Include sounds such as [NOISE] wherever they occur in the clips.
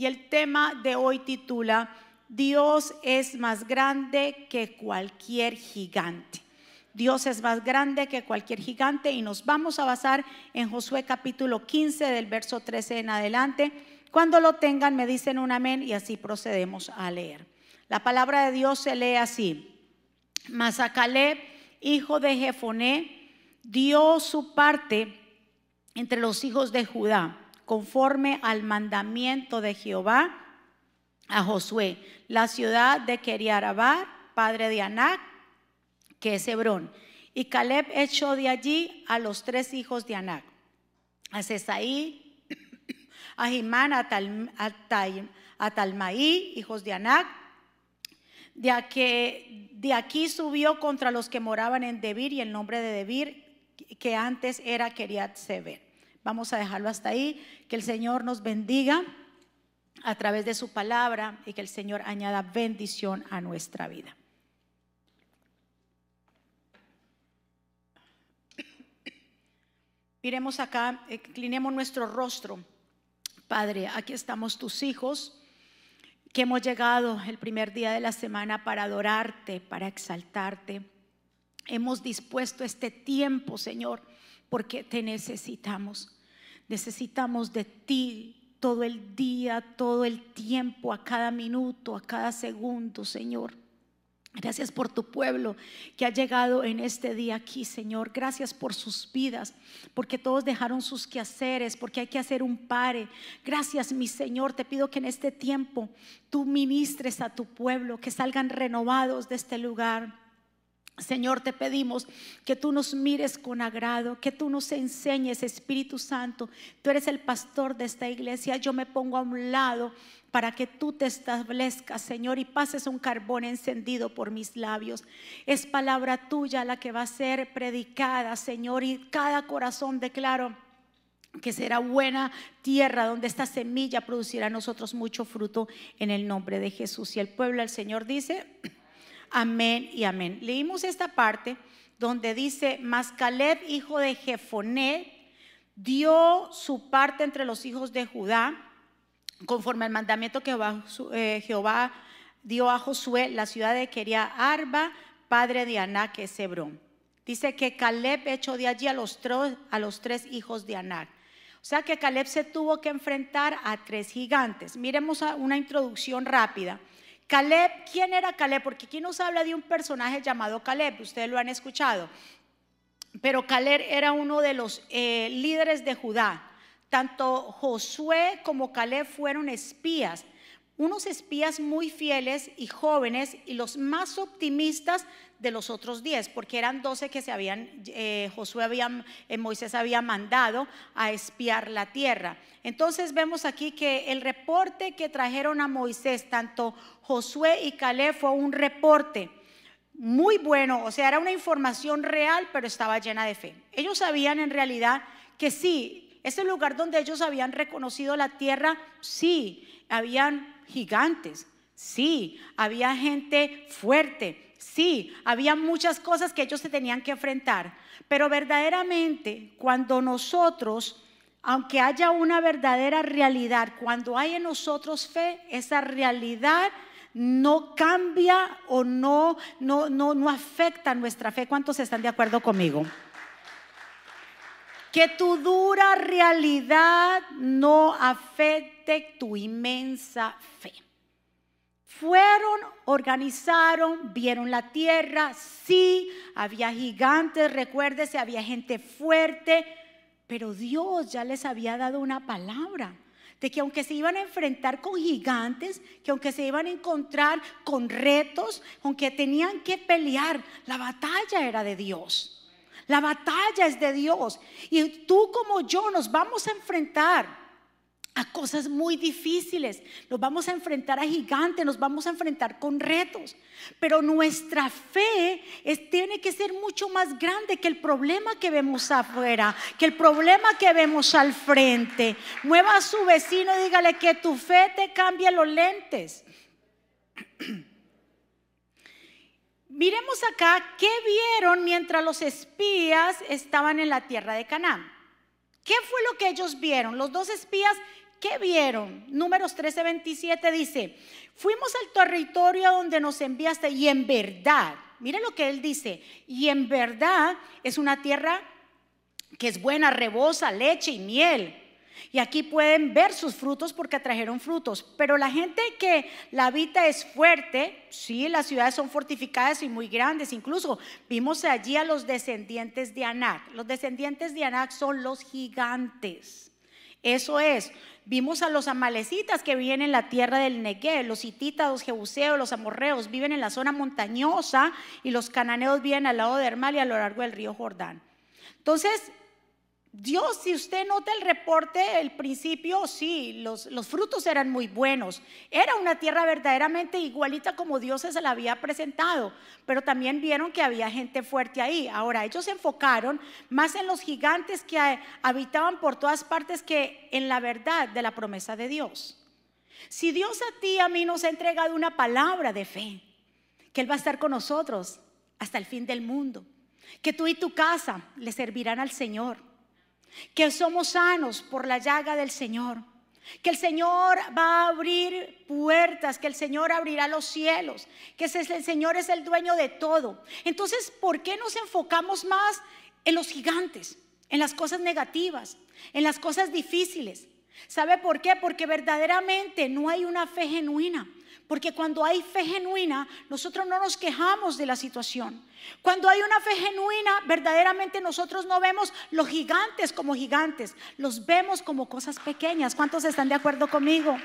y el tema de hoy titula Dios es más grande que cualquier gigante. Dios es más grande que cualquier gigante y nos vamos a basar en Josué capítulo 15 del verso 13 en adelante. Cuando lo tengan me dicen un amén y así procedemos a leer. La palabra de Dios se lee así. Mas hijo de Jefoné, dio su parte entre los hijos de Judá, conforme al mandamiento de Jehová a Josué, la ciudad de Keriarabar, padre de Anac, que es Hebrón. Y Caleb echó de allí a los tres hijos de Anac, a Cesaí, a Jimán, a, Talmaí, hijos de Anac. De aquí, de aquí subió contra los que moraban en Debir y el nombre de Debir, que antes era Keriat Sever. Vamos a dejarlo hasta ahí. Que el Señor nos bendiga a través de su palabra y que el Señor añada bendición a nuestra vida. Miremos acá, inclinemos nuestro rostro. Padre, aquí estamos tus hijos que hemos llegado el primer día de la semana para adorarte, para exaltarte. Hemos dispuesto este tiempo, Señor, porque te necesitamos. Necesitamos de ti todo el día, todo el tiempo, a cada minuto, a cada segundo, Señor. Gracias por tu pueblo que ha llegado en este día aquí, Señor. Gracias por sus vidas, porque todos dejaron sus quehaceres, porque hay que hacer un pare. Gracias, mi Señor. Te pido que en este tiempo tú ministres a tu pueblo, que salgan renovados de este lugar. Señor, te pedimos que tú nos mires con agrado, que tú nos enseñes, Espíritu Santo. Tú eres el pastor de esta iglesia. Yo me pongo a un lado para que tú te establezcas, Señor, y pases un carbón encendido por mis labios. Es palabra tuya la que va a ser predicada, Señor, y cada corazón declaro que será buena tierra donde esta semilla producirá a nosotros mucho fruto en el nombre de Jesús. Y el pueblo del Señor dice, Amén y amén. Leímos esta parte donde dice, mas Caleb, hijo de Jefoné, dio su parte entre los hijos de Judá, conforme al mandamiento que eh, Jehová, dio a Josué, la ciudad de Quería Arba, padre de Anac, que es Hebrón. Dice que Caleb echó de allí a los, a los tres hijos de Anac. O sea que Caleb se tuvo que enfrentar a tres gigantes. Miremos una introducción rápida. Caleb, ¿quién era Caleb? Porque aquí nos habla de un personaje llamado Caleb, ustedes lo han escuchado. Pero Caleb era uno de los eh, líderes de Judá. Tanto Josué como Caleb fueron espías, unos espías muy fieles y jóvenes y los más optimistas de los otros diez, porque eran doce que se habían, eh, Josué había, eh, Moisés había mandado a espiar la tierra. Entonces vemos aquí que el reporte que trajeron a Moisés, tanto Josué y Caleb, fue un reporte muy bueno, o sea, era una información real, pero estaba llena de fe. Ellos sabían en realidad que sí, ese lugar donde ellos habían reconocido la tierra, sí, habían gigantes, sí, había gente fuerte, Sí, había muchas cosas que ellos se tenían que enfrentar, pero verdaderamente cuando nosotros, aunque haya una verdadera realidad, cuando hay en nosotros fe, esa realidad no cambia o no, no, no, no afecta nuestra fe. ¿Cuántos están de acuerdo conmigo? Que tu dura realidad no afecte tu inmensa fe. Fueron, organizaron, vieron la tierra, sí, había gigantes, recuérdese, había gente fuerte, pero Dios ya les había dado una palabra de que aunque se iban a enfrentar con gigantes, que aunque se iban a encontrar con retos, aunque tenían que pelear, la batalla era de Dios. La batalla es de Dios. Y tú como yo nos vamos a enfrentar a cosas muy difíciles, nos vamos a enfrentar a gigantes, nos vamos a enfrentar con retos, pero nuestra fe tiene que ser mucho más grande que el problema que vemos afuera, que el problema que vemos al frente. Mueva a su vecino dígale que tu fe te cambia los lentes. [CLEARS THROAT] Miremos acá qué vieron mientras los espías estaban en la tierra de Canaán. ¿Qué fue lo que ellos vieron? Los dos espías ¿qué vieron? Números 13, 27 dice, fuimos al territorio donde nos enviaste y en verdad, miren lo que él dice, y en verdad es una tierra que es buena, rebosa, leche y miel. Y aquí pueden ver sus frutos porque trajeron frutos. Pero la gente que la habita es fuerte. Sí, las ciudades son fortificadas y muy grandes. Incluso vimos allí a los descendientes de Anac. Los descendientes de Anac son los gigantes. Eso es. Vimos a los amalecitas que viven en la tierra del Negev, los hititas, los jebuseos, los amorreos viven en la zona montañosa y los cananeos viven al lado de Hermal y a lo largo del río Jordán. Entonces, Dios, si usted nota el reporte, el principio, sí, los, frutos eran muy buenos. Era una tierra verdaderamente igualita como Dios se la había presentado, pero también vieron que había gente fuerte ahí. Ahora, ellos se enfocaron más en los gigantes que habitaban por todas partes que en la verdad de la promesa de Dios. Si Dios a ti, a mí nos ha entregado una palabra de fe, que Él va a estar con nosotros hasta el fin del mundo, que tú y tu casa le servirán al Señor que somos sanos por la llaga del Señor, que el Señor va a abrir puertas, que el Señor abrirá los cielos, que el Señor es el dueño de todo. Entonces, ¿por qué nos enfocamos más en los gigantes, en las cosas negativas, en las cosas difíciles? ¿Sabe por qué? Porque verdaderamente no hay una fe genuina. Porque cuando hay fe genuina, nosotros no nos quejamos de la situación. Cuando hay una fe genuina, verdaderamente nosotros no vemos los gigantes como gigantes, los vemos como cosas pequeñas. ¿Cuántos están de acuerdo conmigo?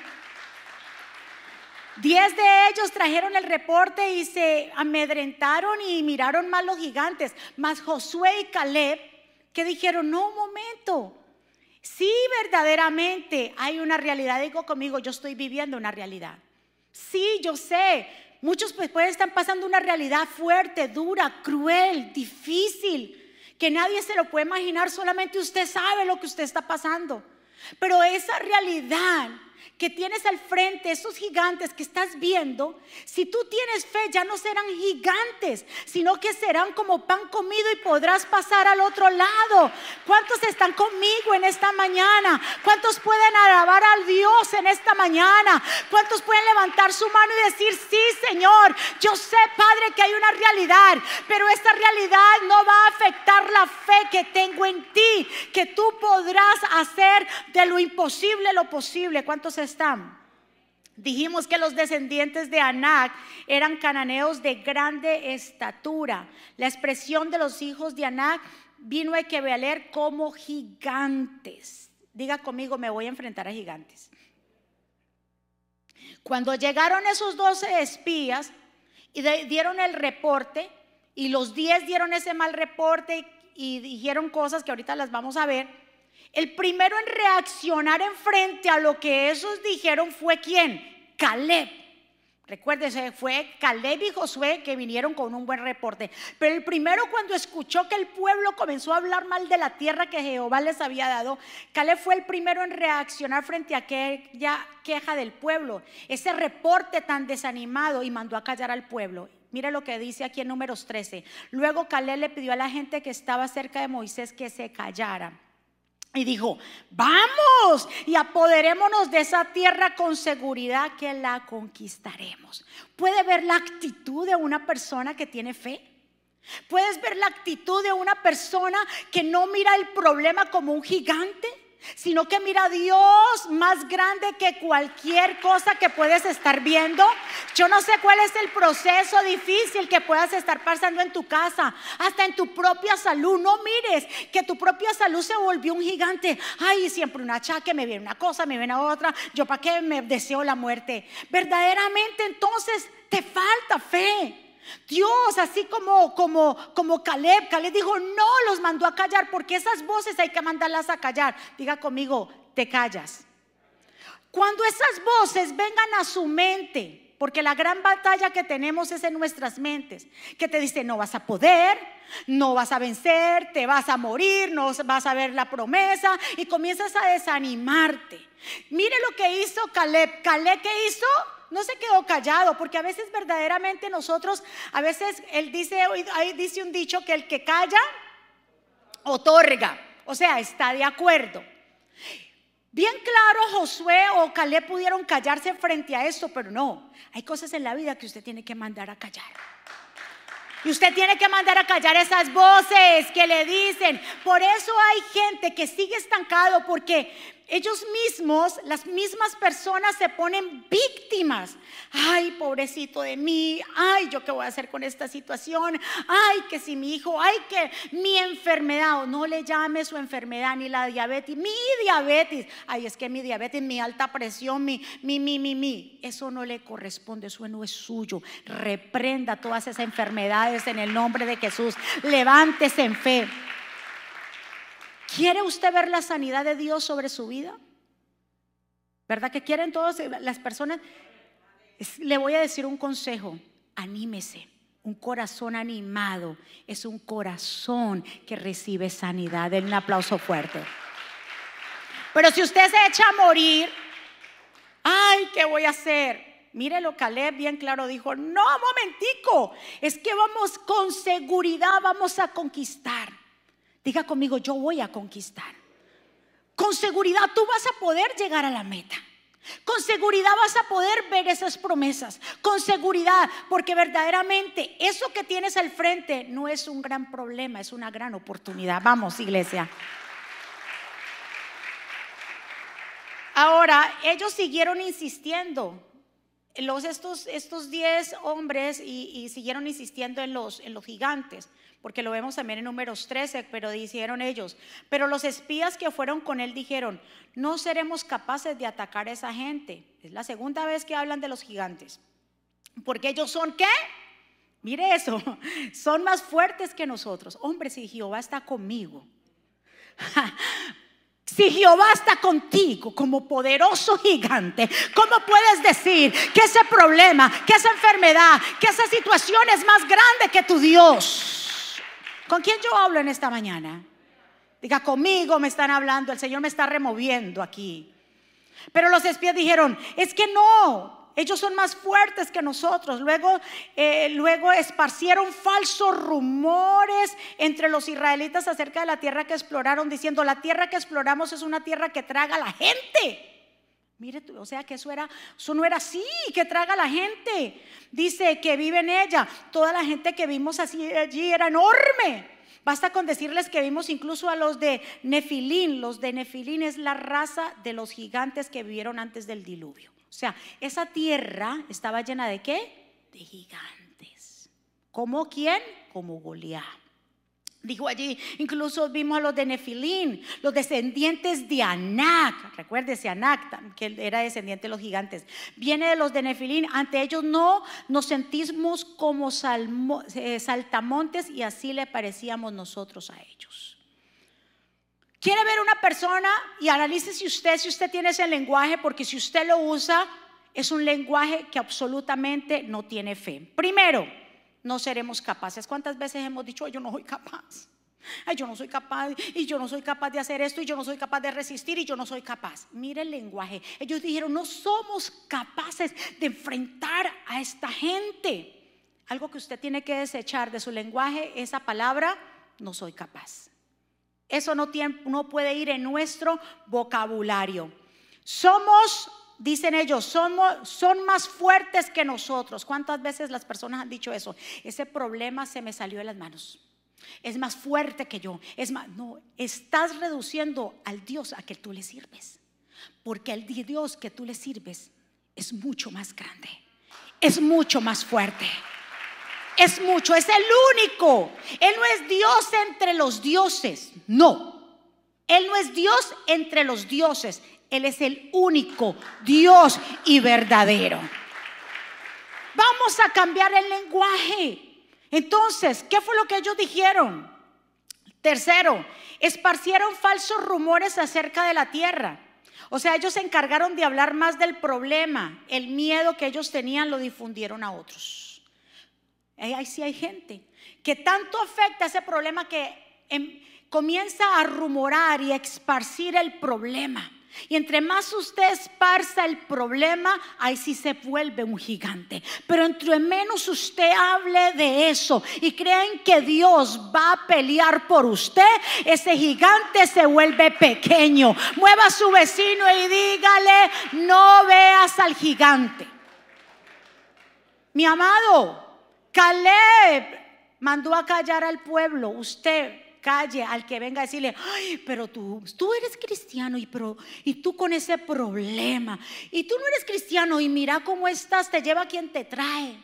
Diez de ellos trajeron el reporte y se amedrentaron y miraron más los gigantes. Mas Josué y Caleb, que dijeron, no, un momento, si verdaderamente hay una realidad, digo conmigo, yo estoy viviendo una realidad. Sí, yo sé. Muchos pues pueden estar pasando una realidad fuerte, dura, cruel, difícil, que nadie se lo puede imaginar, solamente usted sabe lo que usted está pasando. Pero esa realidad que tienes al frente, esos gigantes que estás viendo, si tú tienes fe, ya no serán gigantes, sino que serán como pan comido y podrás pasar al otro lado. ¿Cuántos están conmigo en esta mañana? ¿Cuántos pueden alabar al Dios en esta mañana? ¿Cuántos pueden levantar su mano y decir, sí, Señor, yo sé, Padre, que hay una realidad, pero esta realidad no va a afectar la fe que tengo en ti, que tú podrás hacer de lo imposible lo posible. ¿Cuántos están? Dijimos que los descendientes de Anac eran cananeos de grande estatura. La expresión de los hijos de Anac vino a leer como gigantes. Diga conmigo, me voy a enfrentar a gigantes. Cuando llegaron esos doce espías y dieron el reporte, y los diez dieron ese mal reporte y dijeron cosas que ahorita las vamos a ver, el primero en reaccionar en frente a lo que esos dijeron fue quién? Caleb. Recuérdese, fue Caleb y Josué que vinieron con un buen reporte. Pero el primero cuando escuchó que el pueblo comenzó a hablar mal de la tierra que Jehová les había dado, Caleb fue el primero en reaccionar frente a aquella queja del pueblo, ese reporte tan desanimado y mandó a callar al pueblo. Mire lo que dice aquí en números 13. Luego Caleb le pidió a la gente que estaba cerca de Moisés que se callara. Y dijo, vamos y apoderémonos de esa tierra con seguridad que la conquistaremos. ¿Puede ver la actitud de una persona que tiene fe? ¿Puedes ver la actitud de una persona que no mira el problema como un gigante? Sino que mira a Dios más grande que cualquier cosa que puedes estar viendo. Yo no sé cuál es el proceso difícil que puedas estar pasando en tu casa, hasta en tu propia salud. No mires que tu propia salud se volvió un gigante. Ay, siempre un achaque, me viene una cosa, me viene otra. Yo para qué me deseo la muerte. Verdaderamente entonces te falta fe. Dios, así como, como, como Caleb, Caleb dijo, no los mandó a callar porque esas voces hay que mandarlas a callar. Diga conmigo, te callas. Cuando esas voces vengan a su mente, porque la gran batalla que tenemos es en nuestras mentes, que te dice, no vas a poder, no vas a vencer, te vas a morir, no vas a ver la promesa y comienzas a desanimarte. Mire lo que hizo Caleb. Caleb, ¿qué hizo? No se quedó callado, porque a veces verdaderamente nosotros, a veces él dice, dice un dicho que el que calla, otorga, o sea, está de acuerdo. Bien claro, Josué o Caleb pudieron callarse frente a esto, pero no. Hay cosas en la vida que usted tiene que mandar a callar. Y usted tiene que mandar a callar esas voces que le dicen. Por eso hay gente que sigue estancado porque ellos mismos, las mismas personas se ponen víctimas. Ay, pobrecito de mí. Ay, yo qué voy a hacer con esta situación. Ay, que si mi hijo, ay, que mi enfermedad, no le llame su enfermedad ni la diabetes, mi diabetes. Ay, es que mi diabetes, mi alta presión, mi, mi, mi, mi, mi. Eso no le corresponde, eso no es suyo. Reprenda todas esas enfermedades en el nombre de Jesús. Levántese en fe. ¿Quiere usted ver la sanidad de Dios sobre su vida? ¿Verdad que quieren todas las personas? Le voy a decir un consejo, anímese. Un corazón animado es un corazón que recibe sanidad. Den un aplauso fuerte. Pero si usted se echa a morir, ay, ¿qué voy a hacer? Mire lo Caleb bien claro dijo, no, momentico, es que vamos con seguridad, vamos a conquistar. Diga conmigo, yo voy a conquistar. Con seguridad tú vas a poder llegar a la meta. Con seguridad vas a poder ver esas promesas. Con seguridad, porque verdaderamente eso que tienes al frente no es un gran problema, es una gran oportunidad. Vamos, iglesia. Ahora, ellos siguieron insistiendo. Los, estos, estos diez hombres y, siguieron insistiendo en los, en los gigantes porque lo vemos también en números 13, pero dijeron ellos, pero los espías que fueron con él dijeron, no seremos capaces de atacar a esa gente. Es la segunda vez que hablan de los gigantes, porque ellos son qué? Mire eso, [LAUGHS] son más fuertes que nosotros. Hombre, si Jehová está conmigo, [LAUGHS] si Jehová está contigo como poderoso gigante, ¿cómo puedes decir que ese problema, que esa enfermedad, que esa situación es más grande que tu Dios? ¿Con quién yo hablo en esta mañana? Diga, conmigo me están hablando, el Señor me está removiendo aquí. Pero los espías dijeron, es que no, ellos son más fuertes que nosotros. Luego, eh, luego esparcieron falsos rumores entre los israelitas acerca de la tierra que exploraron, diciendo, la tierra que exploramos es una tierra que traga a la gente. Mire, o sea que eso era, eso no era así, que traga la gente. Dice que vive en ella. Toda la gente que vimos así allí era enorme. Basta con decirles que vimos incluso a los de Nefilín. Los de Nefilín es la raza de los gigantes que vivieron antes del diluvio. O sea, esa tierra estaba llena de qué? De gigantes. ¿Como quién? Como Goliat. Dijo allí, incluso vimos a los de Nefilín, los descendientes de Anac. Recuérdese, Anac, que era descendiente de los gigantes. Viene de los de Nefilín. Ante ellos no nos sentimos como eh, saltamontes y así le parecíamos nosotros a ellos. ¿Quiere ver una persona y analice si usted, si usted tiene ese lenguaje? Porque si usted lo usa, es un lenguaje que absolutamente no tiene fe. Primero, no seremos capaces. ¿Cuántas veces hemos dicho, yo no soy capaz? Ay, yo no soy capaz y yo no soy capaz de hacer esto y yo no soy capaz de resistir y yo no soy capaz. Mire el lenguaje. Ellos dijeron, no somos capaces de enfrentar a esta gente. Algo que usted tiene que desechar de su lenguaje, esa palabra, no soy capaz. Eso no, tiene, no puede ir en nuestro vocabulario. Somos dicen ellos, son más fuertes que nosotros. ¿Cuántas veces las personas han dicho eso? Ese problema se me salió de las manos. Es más fuerte que yo. Es más, no, estás reduciendo al Dios a que tú le sirves. Porque el Dios que tú le sirves es mucho más grande. Es mucho más fuerte. Es mucho, es el único. Él no es Dios entre los dioses. No. Él no es Dios entre los dioses. Él es el único Dios y verdadero. Vamos a cambiar el lenguaje. Entonces, ¿qué fue lo que ellos dijeron? Tercero, esparcieron falsos rumores acerca de la tierra. O sea, ellos se encargaron de hablar más del problema. El miedo que ellos tenían lo difundieron a otros. Ahí sí hay gente que tanto afecta ese problema que em, comienza a rumorar y a esparcir el problema. Y entre más usted esparza el problema, ahí sí se vuelve un gigante. Pero entre menos usted hable de eso y crean que Dios va a pelear por usted, ese gigante se vuelve pequeño. Mueva a su vecino y dígale, no veas al gigante. Mi amado, Caleb mandó a callar al pueblo. Usted calle al que venga a decirle, ay, pero tú, tú eres cristiano y, pero, y tú con ese problema, y tú no eres cristiano y mira cómo estás, te lleva quien te trae.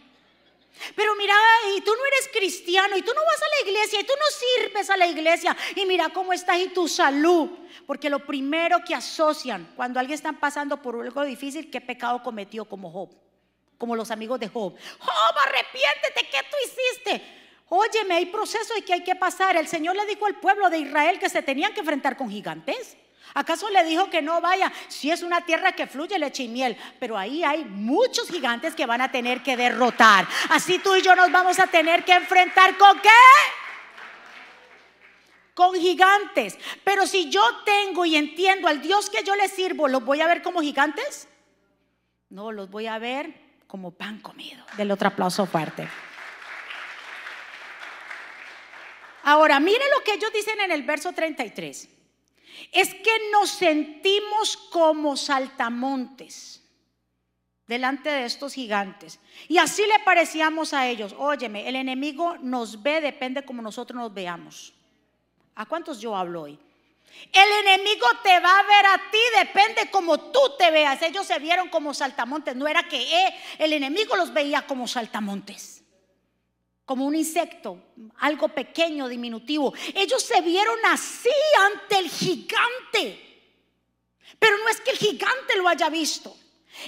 Pero mira, y tú no eres cristiano, y tú no vas a la iglesia, y tú no sirves a la iglesia, y mira cómo estás y tu salud. Porque lo primero que asocian cuando alguien está pasando por algo difícil, ¿qué pecado cometió como Job? Como los amigos de Job. Job, arrepiéntete, ¿qué tú hiciste? Óyeme, hay procesos y que hay que pasar. El Señor le dijo al pueblo de Israel que se tenían que enfrentar con gigantes. ¿Acaso le dijo que no vaya? Si es una tierra que fluye leche y miel, pero ahí hay muchos gigantes que van a tener que derrotar. Así tú y yo nos vamos a tener que enfrentar con qué? Con gigantes. Pero si yo tengo y entiendo al Dios que yo le sirvo, ¿los voy a ver como gigantes? No, los voy a ver como pan comido. Del otro aplauso fuerte. Ahora, mire lo que ellos dicen en el verso 33. Es que nos sentimos como saltamontes delante de estos gigantes. Y así le parecíamos a ellos. Óyeme, el enemigo nos ve, depende como nosotros nos veamos. ¿A cuántos yo hablo hoy? El enemigo te va a ver a ti, depende como tú te veas. Ellos se vieron como saltamontes, no era que eh, el enemigo los veía como saltamontes como un insecto, algo pequeño, diminutivo. Ellos se vieron así ante el gigante. Pero no es que el gigante lo haya visto.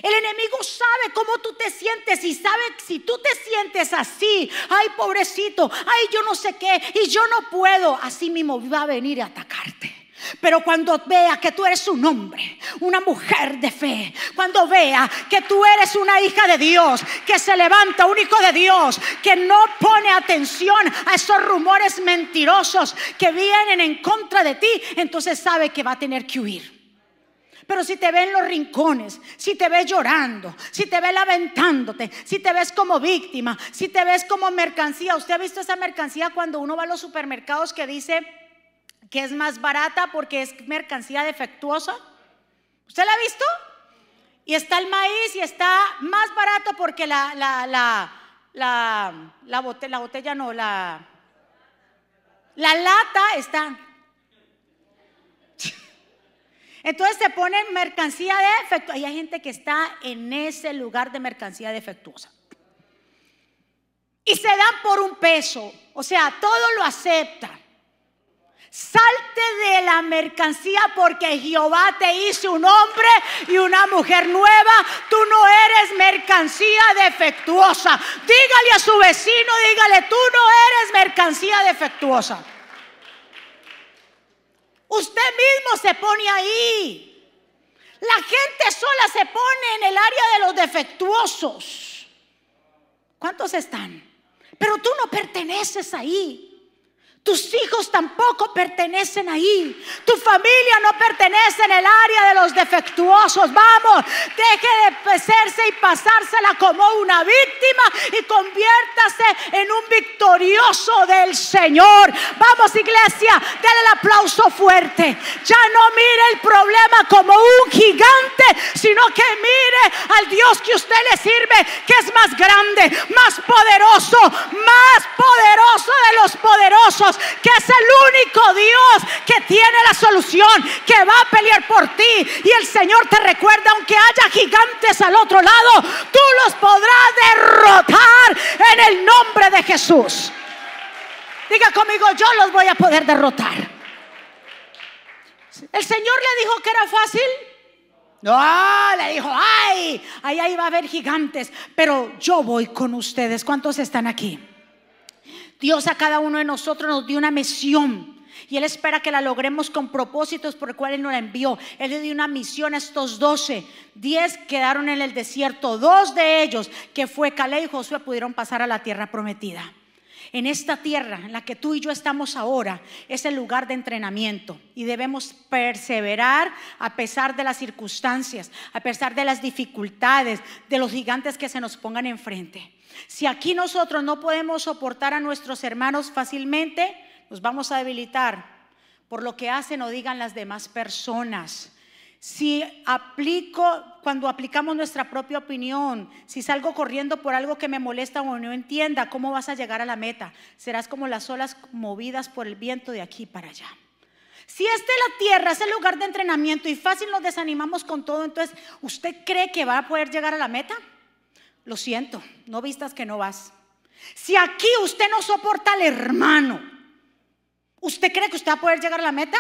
El enemigo sabe cómo tú te sientes y sabe si tú te sientes así, ay pobrecito, ay yo no sé qué, y yo no puedo, así mismo va a venir a atacarte. Pero cuando vea que tú eres un hombre, una mujer de fe, cuando vea que tú eres una hija de Dios, que se levanta un hijo de Dios, que no pone atención a esos rumores mentirosos que vienen en contra de ti, entonces sabe que va a tener que huir. Pero si te ve en los rincones, si te ves llorando, si te ve lamentándote, si te ves como víctima, si te ves como mercancía, ¿usted ha visto esa mercancía cuando uno va a los supermercados que dice que es más barata porque es mercancía defectuosa. ¿Usted la ha visto? Y está el maíz y está más barato porque la, la, la, la, la, botella, la botella no, la, la lata está. [LAUGHS] Entonces se pone mercancía defectuosa. Hay gente que está en ese lugar de mercancía defectuosa. Y se dan por un peso. O sea, todo lo aceptan. Salte de la mercancía porque Jehová te hizo un hombre y una mujer nueva. Tú no eres mercancía defectuosa. Dígale a su vecino, dígale, tú no eres mercancía defectuosa. Usted mismo se pone ahí. La gente sola se pone en el área de los defectuosos. ¿Cuántos están? Pero tú no perteneces ahí. Tus hijos tampoco pertenecen ahí. Tu familia no pertenece en el área de los defectuosos. Vamos, deje de peserse y pasársela como una víctima y conviértase en un victorioso del Señor. Vamos, iglesia, denle el aplauso fuerte. Ya no mire el problema como un gigante, sino que mire al Dios que usted le sirve, que es más grande, más poderoso, más poderoso de los poderosos que es el único Dios que tiene la solución, que va a pelear por ti. Y el Señor te recuerda, aunque haya gigantes al otro lado, tú los podrás derrotar en el nombre de Jesús. Diga conmigo, yo los voy a poder derrotar. El Señor le dijo que era fácil. No, le dijo, ay, ahí, ahí va a haber gigantes, pero yo voy con ustedes. ¿Cuántos están aquí? Dios a cada uno de nosotros nos dio una misión. Y Él espera que la logremos con propósitos por el cual Él nos la envió. Él le dio una misión a estos doce. Diez quedaron en el desierto. Dos de ellos, que fue Caleb y Josué, pudieron pasar a la tierra prometida. en esta tierra en la que tú y yo estamos ahora es el lugar de entrenamiento y debemos perseverar a pesar de las circunstancias, a pesar de las dificultades, de los gigantes que se nos pongan enfrente. Si aquí nosotros no podemos soportar a nuestros hermanos fácilmente, nos vamos a debilitar por lo que hacen o digan las demás personas. Si aplico, cuando aplicamos nuestra propia opinión, si salgo corriendo por algo que me molesta o no entienda, ¿cómo vas a llegar a la meta? Serás como las olas movidas por el viento de aquí para allá. Si esta es la tierra, es el lugar de entrenamiento y fácil nos desanimamos con todo, entonces, ¿usted cree que va a poder llegar a la meta? Lo siento, no vistas que no vas. Si aquí usted no soporta al hermano, ¿usted cree que usted va a poder llegar a la meta?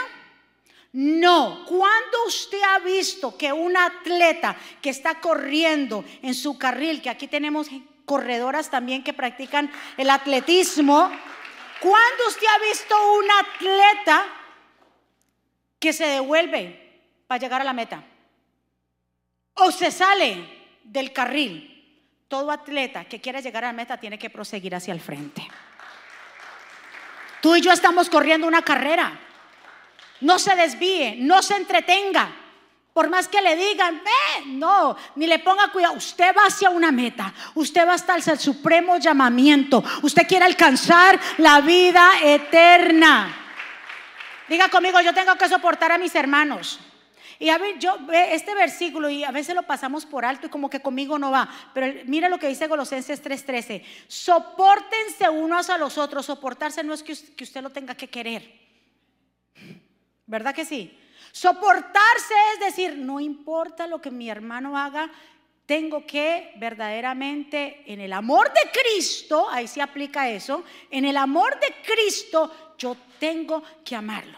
No, cuando usted ha visto que un atleta que está corriendo en su carril, que aquí tenemos corredoras también que practican el atletismo, cuando usted ha visto un atleta que se devuelve para llegar a la meta o se sale del carril, todo atleta que quiera llegar a la meta tiene que proseguir hacia el frente. Tú y yo estamos corriendo una carrera no se desvíe, no se entretenga. Por más que le digan, no, ni le ponga cuidado. Usted va hacia una meta. Usted va hasta el supremo llamamiento. Usted quiere alcanzar la vida eterna. Diga conmigo, yo tengo que soportar a mis hermanos. Y a ver, yo este versículo y a veces lo pasamos por alto y como que conmigo no va. Pero mira lo que dice Colosenses 3:13. Sopórtense unos a los otros. Soportarse no es que usted lo tenga que querer. ¿Verdad que sí? Soportarse es decir, no importa lo que mi hermano haga, tengo que verdaderamente en el amor de Cristo, ahí se aplica eso, en el amor de Cristo yo tengo que amarlo,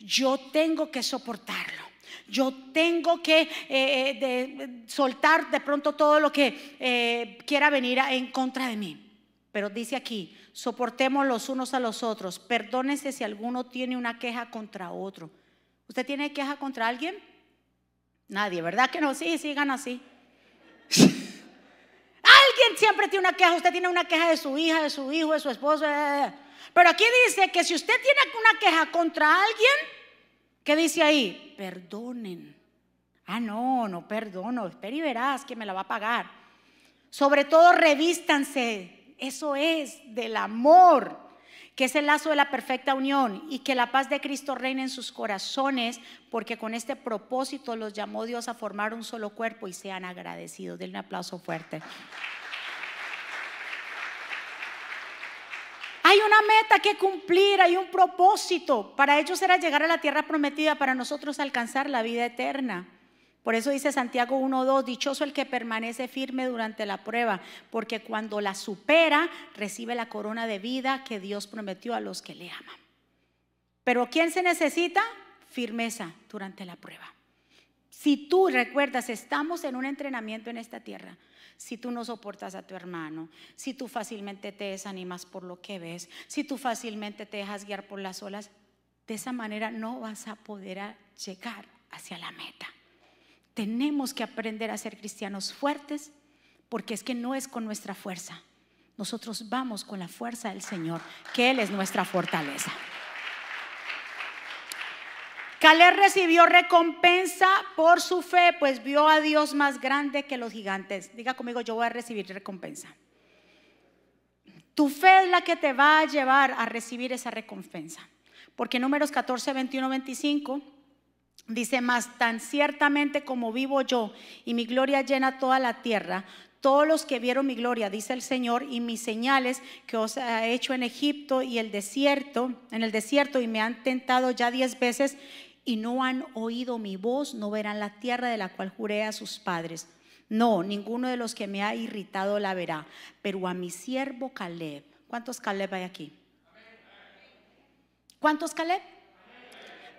yo tengo que soportarlo. Yo tengo que eh, eh, soltar de pronto todo lo que eh, quiera venir en contra de mí. Pero dice aquí, soportemos los unos a los otros. Perdónese si alguno tiene una queja contra otro. ¿Usted tiene queja contra alguien? Nadie, ¿verdad que no? Sí, sigan así. [LAUGHS] Alguien siempre tiene una queja. Usted tiene una queja de su hija, de su hijo, de su esposo. Pero aquí dice que si usted tiene una queja contra alguien, ¿qué dice ahí? Perdonen. Ah, no, no perdono. Espera y verás que me la va a pagar. Sobre todo revístanse eso es del amor, que es el lazo de la perfecta unión y que la paz de Cristo reine en sus corazones, porque con este propósito los llamó Dios a formar un solo cuerpo y sean agradecidos. Denle un aplauso fuerte. Hay una meta que cumplir, hay un propósito. Para ellos era llegar a la tierra prometida, para nosotros alcanzar la vida eterna. Por eso dice Santiago 1.2, dichoso el que permanece firme durante la prueba, porque cuando la supera, recibe la corona de vida que Dios prometió a los que le aman. Pero ¿quién se necesita? Firmeza durante la prueba. Si tú recuerdas, estamos en un entrenamiento en esta tierra. Si tú no soportas a tu hermano, si tú fácilmente te desanimas por lo que ves, si tú fácilmente te dejas guiar por las olas, de esa manera no vas a poder llegar hacia la meta. Tenemos que aprender a ser cristianos fuertes porque es que no es con nuestra fuerza. Nosotros vamos con la fuerza del Señor, que Él es nuestra fortaleza. Caleb recibió recompensa por su fe, pues vio a Dios más grande que los gigantes. Diga conmigo, yo voy a recibir recompensa. Tu fe es la que te va a llevar a recibir esa recompensa. Porque números 14, 21, 25 Dice, más tan ciertamente como vivo yo y mi gloria llena toda la tierra, todos los que vieron mi gloria, dice el Señor, y mis señales que os he hecho en Egipto y el desierto, en el desierto, y me han tentado ya diez veces y no han oído mi voz, no verán la tierra de la cual juré a sus padres. No, ninguno de los que me ha irritado la verá, pero a mi siervo Caleb. ¿Cuántos Caleb hay aquí? ¿Cuántos Caleb?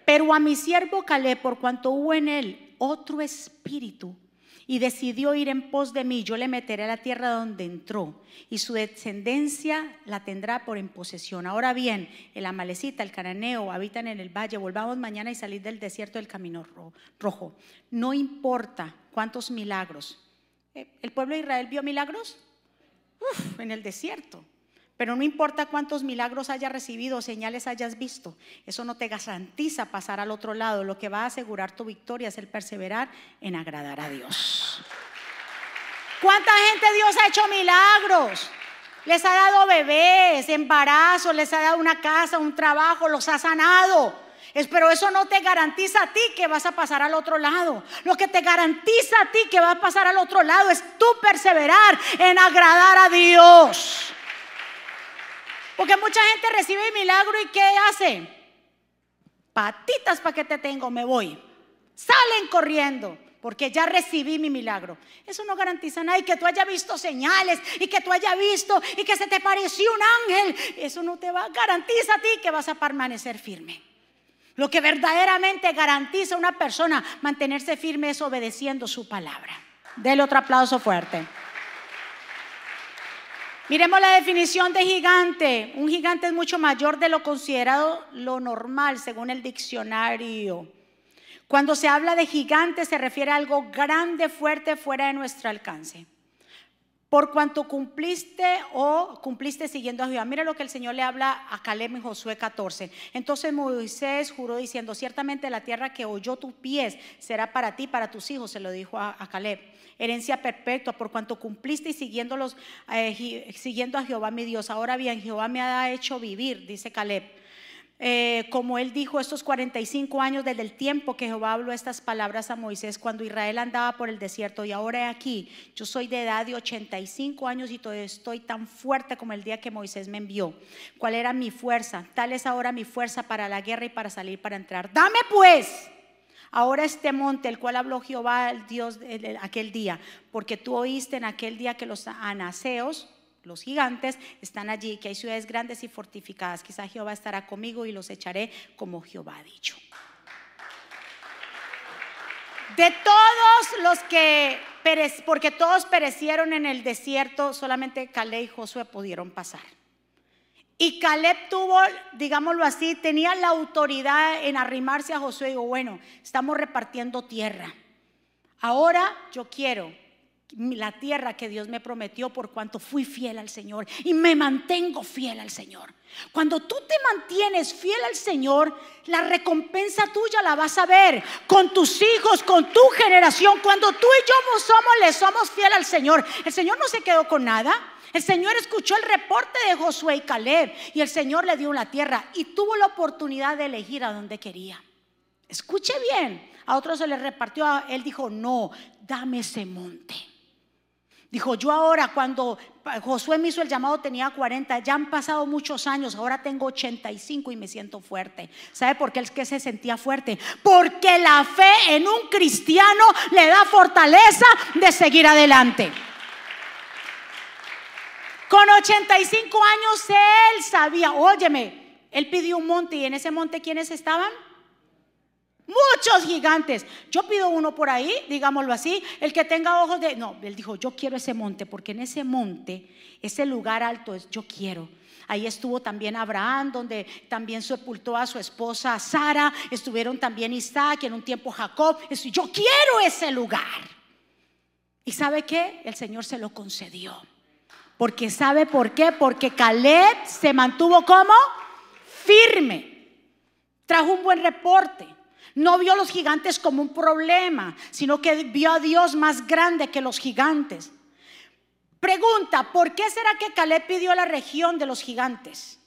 Pero a mi siervo Caleb, por cuanto hubo en él otro espíritu, y decidió ir en pos de mí, yo le meteré a la tierra donde entró, y su descendencia la tendrá por imposesión. Ahora bien, el amalecita, el cananeo, habitan en el valle, volvamos mañana y salir del desierto del camino rojo. No importa cuántos milagros. Eh, ¿El pueblo de Israel vio milagros? Uf, en el desierto. Pero no importa cuántos milagros hayas recibido señales hayas visto, eso no te garantiza pasar al otro lado. Lo que va a asegurar tu victoria es el perseverar en agradar a Dios. ¿Cuánta gente Dios ha hecho milagros? Les ha dado bebés, embarazos, les ha dado una casa, un trabajo, los ha sanado. Pero eso no te garantiza a ti que vas a pasar al otro lado. Lo que te garantiza a ti que vas a pasar al otro lado es tú perseverar en agradar a Dios. Porque mucha gente recibe el milagro y ¿qué hace? Patitas para que te tengo, me voy. Salen corriendo porque ya recibí mi milagro. Eso no garantiza nada y que tú hayas visto señales y que tú hayas visto y que se te pareció un ángel. Eso no te va a garantiza a ti que vas a permanecer firme. Lo que verdaderamente garantiza a una persona mantenerse firme es obedeciendo su palabra. Dele otro aplauso fuerte. Miremos la definición de gigante. Un gigante es mucho mayor de lo considerado lo normal según el diccionario. Cuando se habla de gigante se refiere a algo grande, fuerte, fuera de nuestro alcance. Por cuanto cumpliste o cumpliste siguiendo a Jehová. Mira lo que el Señor le habla a Caleb en Josué 14. Entonces Moisés juró diciendo, ciertamente la tierra que oyó tus pies será para ti, para tus hijos, se lo dijo a, Caleb herencia perpetua, por cuanto cumpliste y siguiéndolos, eh, siguiendo a Jehová mi Dios. Ahora bien, Jehová me ha hecho vivir, dice Caleb. Eh, como él dijo estos 45 años desde el tiempo que Jehová habló estas palabras a Moisés cuando Israel andaba por el desierto y ahora aquí, yo soy de edad de 85 años y todavía estoy tan fuerte como el día que Moisés me envió. ¿Cuál era mi fuerza? Tal es ahora mi fuerza para la guerra y para salir, para entrar. Dame pues Ahora este monte, el cual habló Jehová, el Dios, de aquel día, porque tú oíste en aquel día que los anaseos, los gigantes, están allí, que hay ciudades grandes y fortificadas. Quizá Jehová estará conmigo y los echaré como Jehová ha dicho. De todos los que, porque todos perecieron en el desierto, solamente Caleb y Josué pudieron pasar. Y Caleb tuvo, digámoslo así, tenía la autoridad en arrimarse a Josué y digo, bueno, estamos repartiendo tierra. Ahora yo quiero la tierra que Dios me prometió por cuanto fui fiel al Señor y me mantengo fiel al Señor. Cuando tú te mantienes fiel al Señor, la recompensa tuya la vas a ver con tus hijos, con tu generación. Cuando tú y yo somos, le somos fiel al Señor. El Señor no se quedó con nada. El Señor escuchó el reporte de Josué y Caleb y el Señor le dio la tierra y tuvo la oportunidad de elegir a donde quería. Escuche bien, a otros se le repartió, él dijo, no, dame ese monte. Dijo, yo ahora cuando Josué me hizo el llamado tenía 40, ya han pasado muchos años, ahora tengo 85 y me siento fuerte. ¿Sabe por qué es que se sentía fuerte? Porque la fe en un cristiano le da fortaleza de seguir adelante. Con 85 años él sabía, óyeme, él pidió un monte y en ese monte ¿quiénes estaban? Muchos gigantes. Yo pido uno por ahí, digámoslo así, el que tenga ojos de... No, él dijo, yo quiero ese monte, porque en ese monte, ese lugar alto es, yo quiero. Ahí estuvo también Abraham, donde también sepultó a su esposa Sara. Estuvieron también Isaac, en un tiempo Jacob. Yo quiero ese lugar. ¿Y sabe qué? El Señor se lo concedió. Porque sabe por qué? Porque Caleb se mantuvo como firme. Trajo un buen reporte. No vio a los gigantes como un problema, sino que vio a Dios más grande que los gigantes. Pregunta, ¿por qué será que Caleb pidió la región de los gigantes?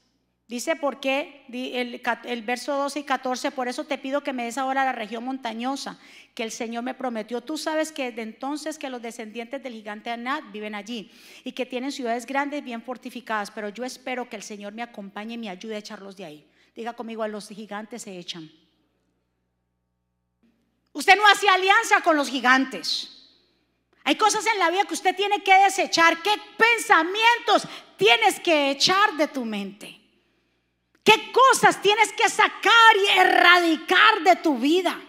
Dice, ¿por qué? El, verso 12 y 14, por eso te pido que me des ahora la región montañosa que el Señor me prometió. Tú sabes que desde entonces que los descendientes del gigante Anat viven allí y que tienen ciudades grandes bien fortificadas, pero yo espero que el Señor me acompañe y me ayude a echarlos de ahí. Diga conmigo, a los gigantes se echan. Usted no hace alianza con los gigantes. Hay cosas en la vida que usted tiene que desechar. ¿Qué pensamientos tienes que echar de tu mente? ¿Qué cosas tienes que sacar y erradicar de tu vida?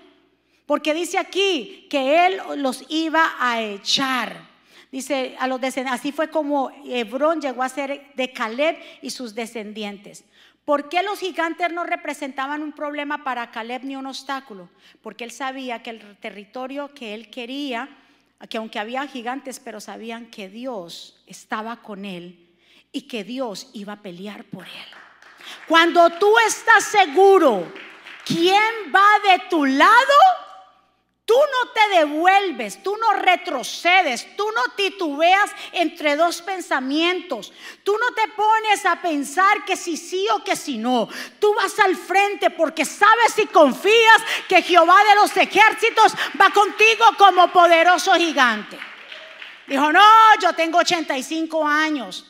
Porque dice aquí que Él los iba a echar. Dice a los descendientes, así fue como Hebrón llegó a ser de Caleb y sus descendientes. ¿Por qué los gigantes no representaban un problema para Caleb ni un obstáculo? Porque él sabía que el territorio que él quería, que aunque había gigantes, pero sabían que Dios estaba con él y que Dios iba a pelear por él. Cuando tú estás seguro quién va de tu lado, Tú no te devuelves, tú no retrocedes, tú no titubeas entre dos pensamientos. Tú no te pones a pensar que si sí o que si no. Tú vas al frente porque sabes y confías que Jehová de los ejércitos va contigo como poderoso gigante. Dijo, no, yo tengo 85 años.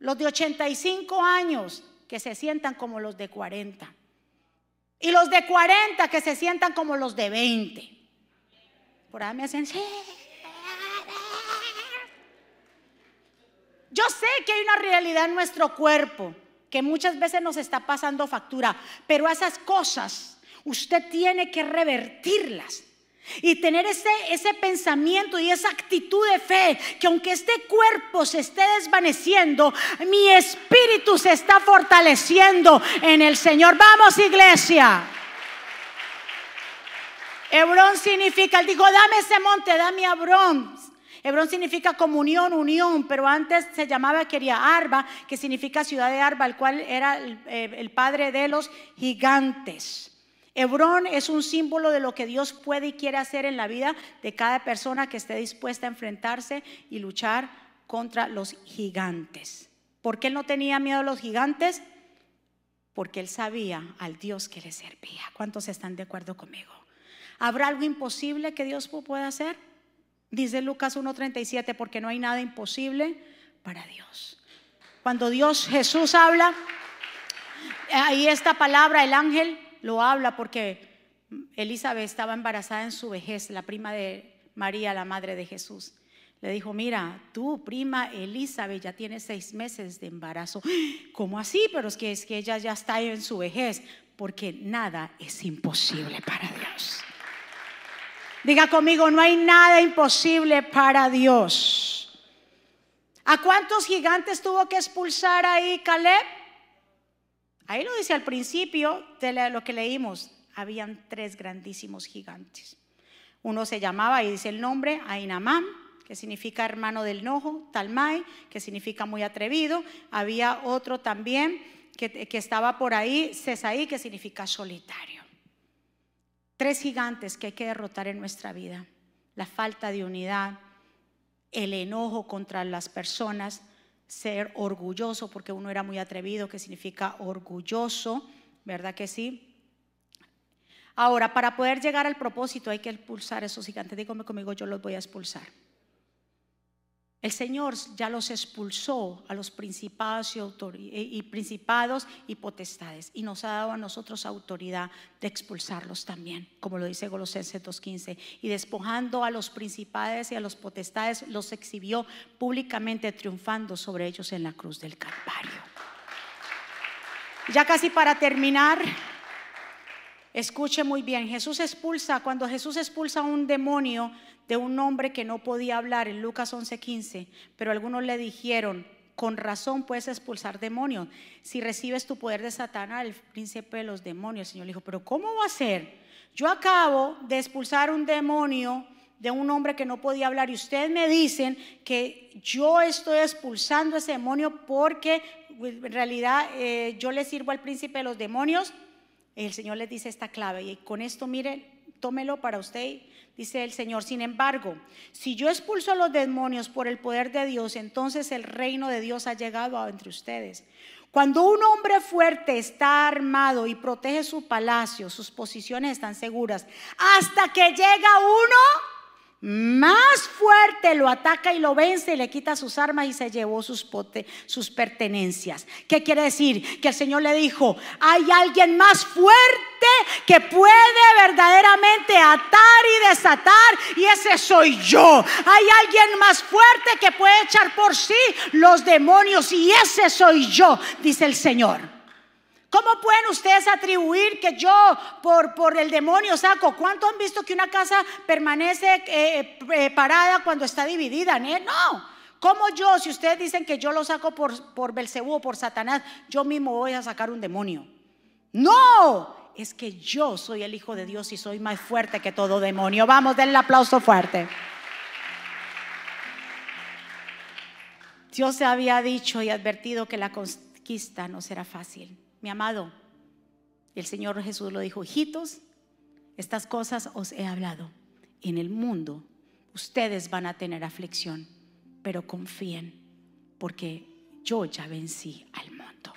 Los de 85 años que se sientan como los de 40. Y los de 40 que se sientan como los de 20. Por ahí me hacen, Yo sé que hay una realidad en nuestro cuerpo que muchas veces nos está pasando factura, pero esas cosas usted tiene que revertirlas. Y tener ese, ese pensamiento y esa actitud de fe, que aunque este cuerpo se esté desvaneciendo, mi espíritu se está fortaleciendo en el Señor. Vamos iglesia. Hebrón significa, él dijo, dame ese monte, dame Hebrón. Hebrón significa comunión, unión, pero antes se llamaba, quería Arba, que significa ciudad de Arba, el cual era el, eh, el padre de los gigantes. Hebrón es un símbolo de lo que Dios puede y quiere hacer en la vida de cada persona que esté dispuesta a enfrentarse y luchar contra los gigantes. ¿Por qué él no tenía miedo a los gigantes? Porque él sabía al Dios que le servía. ¿Cuántos están de acuerdo conmigo? ¿Habrá algo imposible que Dios pueda hacer? Dice Lucas 1.37, porque no hay nada imposible para Dios. Cuando Dios Jesús habla, ahí esta palabra, el ángel lo habla porque Elizabeth estaba embarazada en su vejez, la prima de María, la madre de Jesús. Le dijo, mira, tu prima Elizabeth ya tiene seis meses de embarazo. [GASPS] ¿Cómo así? Pero es que, es que ella ya está en su vejez, porque nada es imposible para Dios. Diga conmigo, no hay nada imposible para Dios. ¿A cuántos gigantes tuvo que expulsar ahí Caleb? Ahí lo dice al principio de lo que leímos. Habían tres grandísimos gigantes. Uno se llamaba, y dice el nombre, Ainamam, que significa hermano del nojo, Talmai, que significa muy atrevido. Había otro también que, que estaba por ahí, Cesaí, que significa solitario. Tres gigantes que hay que derrotar en nuestra vida. La falta de unidad, el enojo contra las personas, ser orgulloso, porque uno era muy atrevido, que significa orgulloso, ¿verdad que sí? Ahora, para poder llegar al propósito hay que expulsar esos gigantes. Dígame conmigo, yo los voy a expulsar. El Señor ya los expulsó a los principados y, y, principados y potestades y nos ha dado a nosotros autoridad de expulsarlos también, como lo dice Colosenses 2.15. Y despojando a los principados y a los potestades, los exhibió públicamente triunfando sobre ellos en la cruz del Calvario. Ya casi para terminar, escuche muy bien, Jesús expulsa, cuando Jesús expulsa a un demonio, de un hombre que no podía hablar en Lucas 11:15, pero algunos le dijeron, con razón puedes expulsar demonios. Si recibes tu poder de Satanás, el príncipe de los demonios. El Señor le dijo, pero ¿cómo va a ser? Yo acabo de expulsar un demonio de un hombre que no podía hablar y ustedes me dicen que yo estoy expulsando ese demonio porque en realidad eh, yo le sirvo al príncipe de los demonios. El Señor les dice esta clave y con esto mire, tómelo para usted dice el Señor. Sin embargo, si yo expulso a los demonios por el poder de Dios, entonces el reino de Dios ha llegado entre ustedes. Cuando un hombre fuerte está armado y protege su palacio, sus posiciones están seguras, hasta que llega uno más fuerte lo ataca y lo vence y le quita sus armas y se llevó sus, sus pertenencias. ¿Qué quiere decir? Que el Señor le dijo, hay alguien más fuerte que puede verdaderamente atar y desatar y ese soy yo. Hay alguien más fuerte que puede echar por sí los demonios y ese soy yo, dice el Señor. ¿Cómo pueden ustedes atribuir que yo por, por el demonio saco? ¿Cuánto han visto que una casa permanece eh, eh, parada cuando está dividida? No. ¿Cómo yo, si ustedes dicen que yo lo saco por, por Belcebú o por Satanás, yo mismo voy a sacar un demonio? No, es que yo soy el Hijo de Dios y soy más fuerte que todo demonio. Vamos, denle el aplauso fuerte. Dios se había dicho y advertido que la conquista no será fácil. Mi amado, el Señor Jesús lo dijo, hijitos, estas cosas os he hablado. En el mundo ustedes van a tener aflicción, pero confíen, porque yo ya vencí al mundo.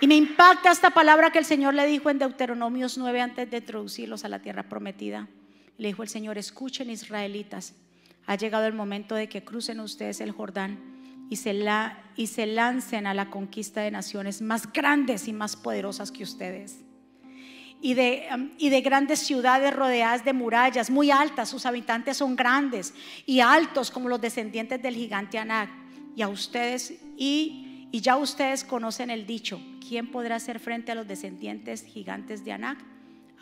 Y me impacta esta palabra que el Señor le dijo en Deuteronomios 9 antes de introducirlos a la tierra prometida. Le dijo el Señor, escuchen israelitas, ha llegado el momento de que crucen ustedes el Jordán y se, la, y se lancen a la conquista de naciones más grandes y más poderosas que ustedes. Y de, y de, grandes ciudades rodeadas de murallas muy altas. Sus habitantes son grandes y altos como los descendientes del gigante Anak. Y a ustedes, y, y ya ustedes conocen el dicho, ¿quién podrá hacer frente a los descendientes gigantes de Anak?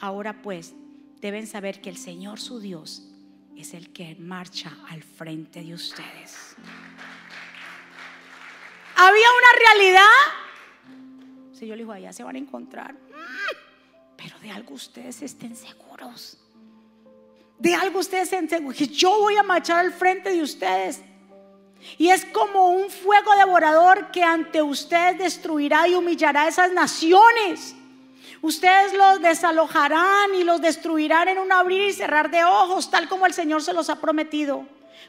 Ahora pues, deben saber que el Señor su Dios es el que marcha al frente de ustedes. Había una realidad. Si yo le digo, allá se van a encontrar. Pero de algo ustedes estén seguros. De algo ustedes estén seguros. Yo voy a marchar al frente de ustedes. Y es como un fuego devorador que ante ustedes destruirá y humillará a esas naciones. Ustedes los desalojarán y los destruirán en un abrir y cerrar de ojos, tal como el Señor se los ha prometido.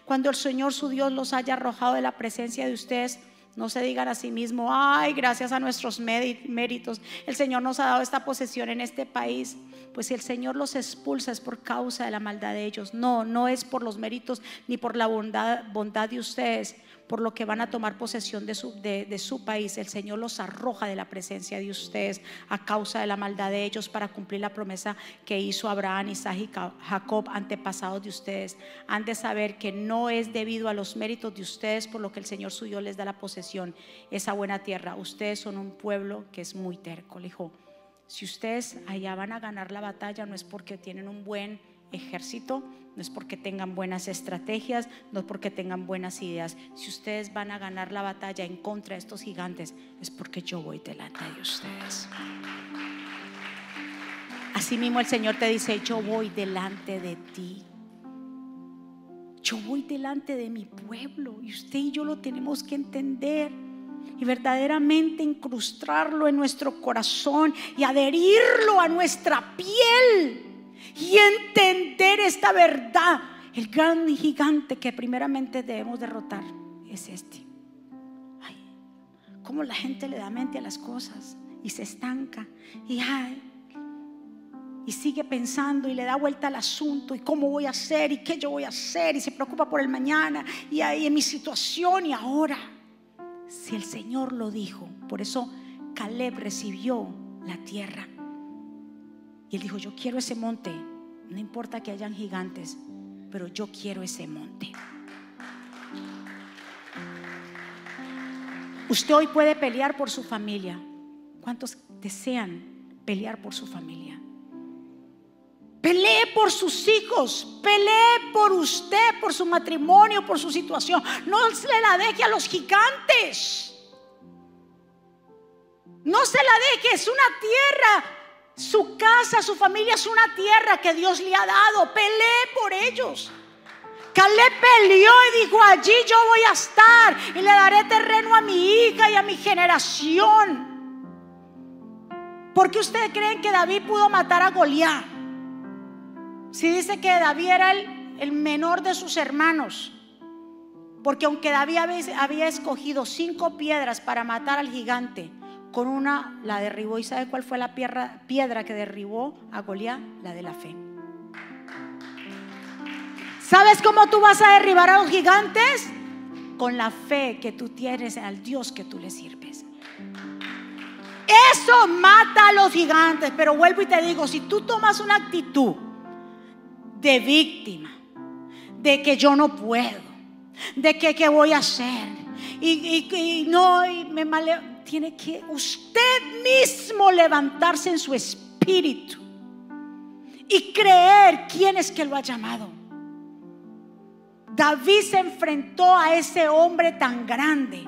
Cuando el Señor su Dios los haya arrojado de la presencia de ustedes, no se digan a sí mismo, ay, gracias a nuestros méritos, el Señor nos ha dado esta posesión en este país. Pues si el Señor los expulsa es por causa de la maldad de ellos. No, no es por los méritos ni por la bondad, bondad de ustedes, por lo que van a tomar posesión de su, de, su país. El Señor los arroja de la presencia de ustedes a causa de la maldad de ellos para cumplir la promesa que hizo Abraham, Isaac y Jacob, antepasados de ustedes. Han de saber que no es debido a los méritos de ustedes por lo que el Señor suyo les da la posesión, esa buena tierra. Ustedes son un pueblo que es muy terco. Le dijo, si ustedes allá van a ganar la batalla, no es porque tienen un buen ejército, no es porque tengan buenas estrategias, no es porque tengan buenas ideas. Si ustedes van a ganar la batalla en contra de estos gigantes, es porque yo voy delante de ustedes. Así mismo el Señor te dice, yo voy delante de ti. Yo voy delante de mi pueblo y usted y yo lo tenemos que entender y verdaderamente incrustarlo en nuestro corazón y adherirlo a nuestra piel y entender esta verdad. El gran gigante que primeramente debemos derrotar es este. Ay, cómo la gente le da mente a las cosas y se estanca y ay, y sigue pensando y le da vuelta al asunto y cómo voy a hacer y qué yo voy a hacer y se preocupa por el mañana y en mi situación y ahora. Si el Señor lo dijo, por eso Caleb recibió la tierra y él dijo, yo quiero ese monte, no importa que hayan gigantes, pero yo quiero ese monte. Usted hoy puede pelear por su familia. ¿Cuántos desean pelear por su familia? Pelee por sus hijos, pelee por usted, por su matrimonio, por su situación. No se la deje a los gigantes. No se la deje, es una tierra su casa, su familia es una tierra que Dios le ha dado. Pelee por ellos. Caleb peleó y dijo, allí yo voy a estar y le daré terreno a mi hija y a mi generación. ¿Por qué ustedes creen que David pudo matar a Goliat? Si dice que David era el, el menor de sus hermanos. Porque aunque David había escogido cinco piedras para matar al gigante, con una la derribó. ¿Y sabe cuál fue la piedra, piedra que derribó a Goliat? La de la fe. ¿Sabes cómo tú vas a derribar a los gigantes? Con la fe que tú tienes al Dios que tú le sirves. Eso mata a los gigantes. Pero vuelvo y te digo, si tú tomas una actitud de víctima, de que yo no puedo, de que qué voy a hacer, y, no, y me male, tiene que usted mismo levantarse en su espíritu y creer quién es que lo ha llamado. David se enfrentó a ese hombre tan grande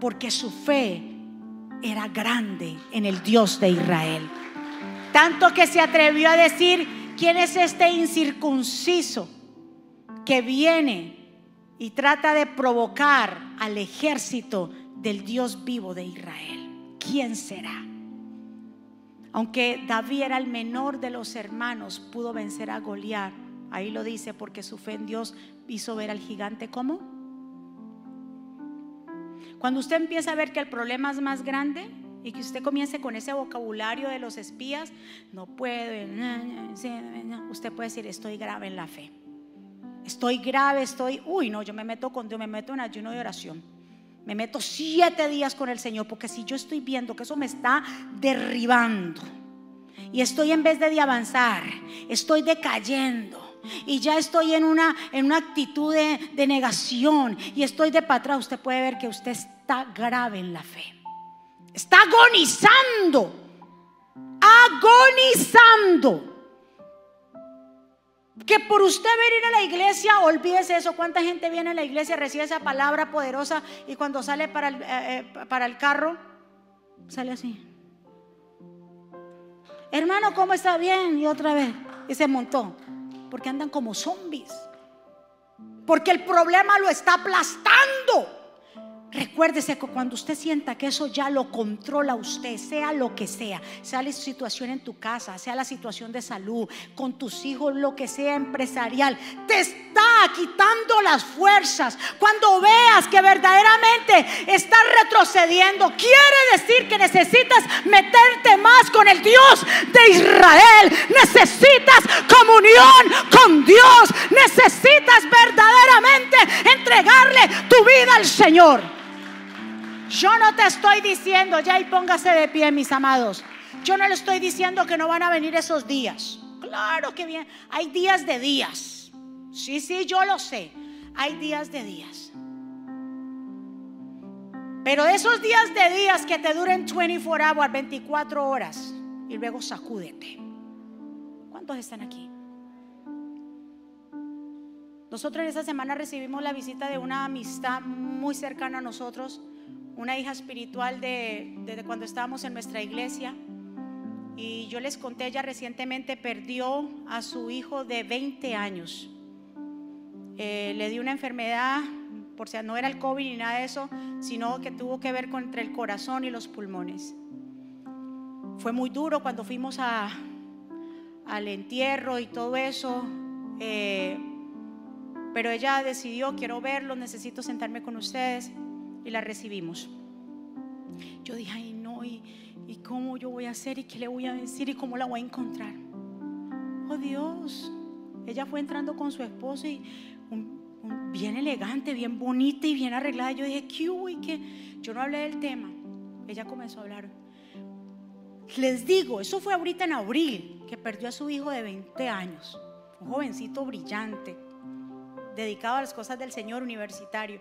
porque su fe era grande en el Dios de Israel. Tanto que se atrevió a decir, ¿quién es este incircunciso que viene y trata de provocar al ejército del Dios vivo de Israel. ¿Quién será? Aunque David era el menor de los hermanos, pudo vencer a Goliat. Ahí lo dice porque su fe en Dios hizo ver al gigante como. Cuando usted empieza a ver que el problema es más grande y que usted comience con ese vocabulario de los espías, no puede, usted puede decir, estoy grave en la fe. Estoy grave, estoy, uy, no, yo me meto con Dios, me meto en ayuno de oración. Me meto siete días con el Señor, porque si yo estoy viendo que eso me está derribando y estoy en vez de, avanzar, estoy decayendo y ya estoy en una, en una actitud de, de negación y estoy de para atrás, usted puede ver que usted está grave en la fe. Está agonizando, agonizando. Que por usted venir a la iglesia, olvídese eso. ¿Cuánta gente viene a la iglesia, recibe esa palabra poderosa y cuando sale para el, eh, eh, para el carro, sale así? Hermano, ¿cómo está bien? Y otra vez, y se montó. Porque andan como zombies. Porque el problema lo está aplastando. Recuérdese que cuando usted sienta que eso ya lo controla usted, sea lo que sea, sea la situación en tu casa, sea la situación de salud, con tus hijos, lo que sea empresarial, te está quitando las fuerzas. Cuando veas que verdaderamente estás retrocediendo, quiere decir que necesitas meterte más con el Dios de Israel. Necesitas comunión con Dios. Necesitas verdaderamente entregarle tu vida al Señor. Yo no te estoy diciendo, ya y póngase de pie, mis amados. Yo no le estoy diciendo que no van a venir esos días. Claro que bien. Hay días de días. Sí, sí, yo lo sé. Hay días de días. Pero esos días de días que te duren 24 hours, 24 horas, y luego sacúdete. ¿Cuántos están aquí? Nosotros esta semana recibimos la visita de una amistad muy cercana a nosotros una hija espiritual de, desde cuando estábamos en nuestra iglesia. Y yo les conté, ella recientemente perdió a su hijo de 20 años. Eh, le dio una enfermedad, por si no era el COVID ni nada de eso, sino que tuvo que ver con entre el corazón y los pulmones. Fue muy duro cuando fuimos al entierro y todo eso. Eh, pero ella decidió, quiero verlo, necesito sentarme con ustedes y la recibimos. Yo dije, ay no, ¿y, cómo yo voy a hacer? ¿Y qué le voy a decir? ¿Y cómo la voy a encontrar? Oh Dios, ella fue entrando con su esposo y bien elegante, bien bonita y bien arreglada. Yo dije, ¿qué hubo? ¿Y qué? Yo no hablé del tema. Ella comenzó a hablar. Les digo, eso fue ahorita en abril, que perdió a su hijo de 20 años, un jovencito brillante, dedicado a las cosas del Señor universitario.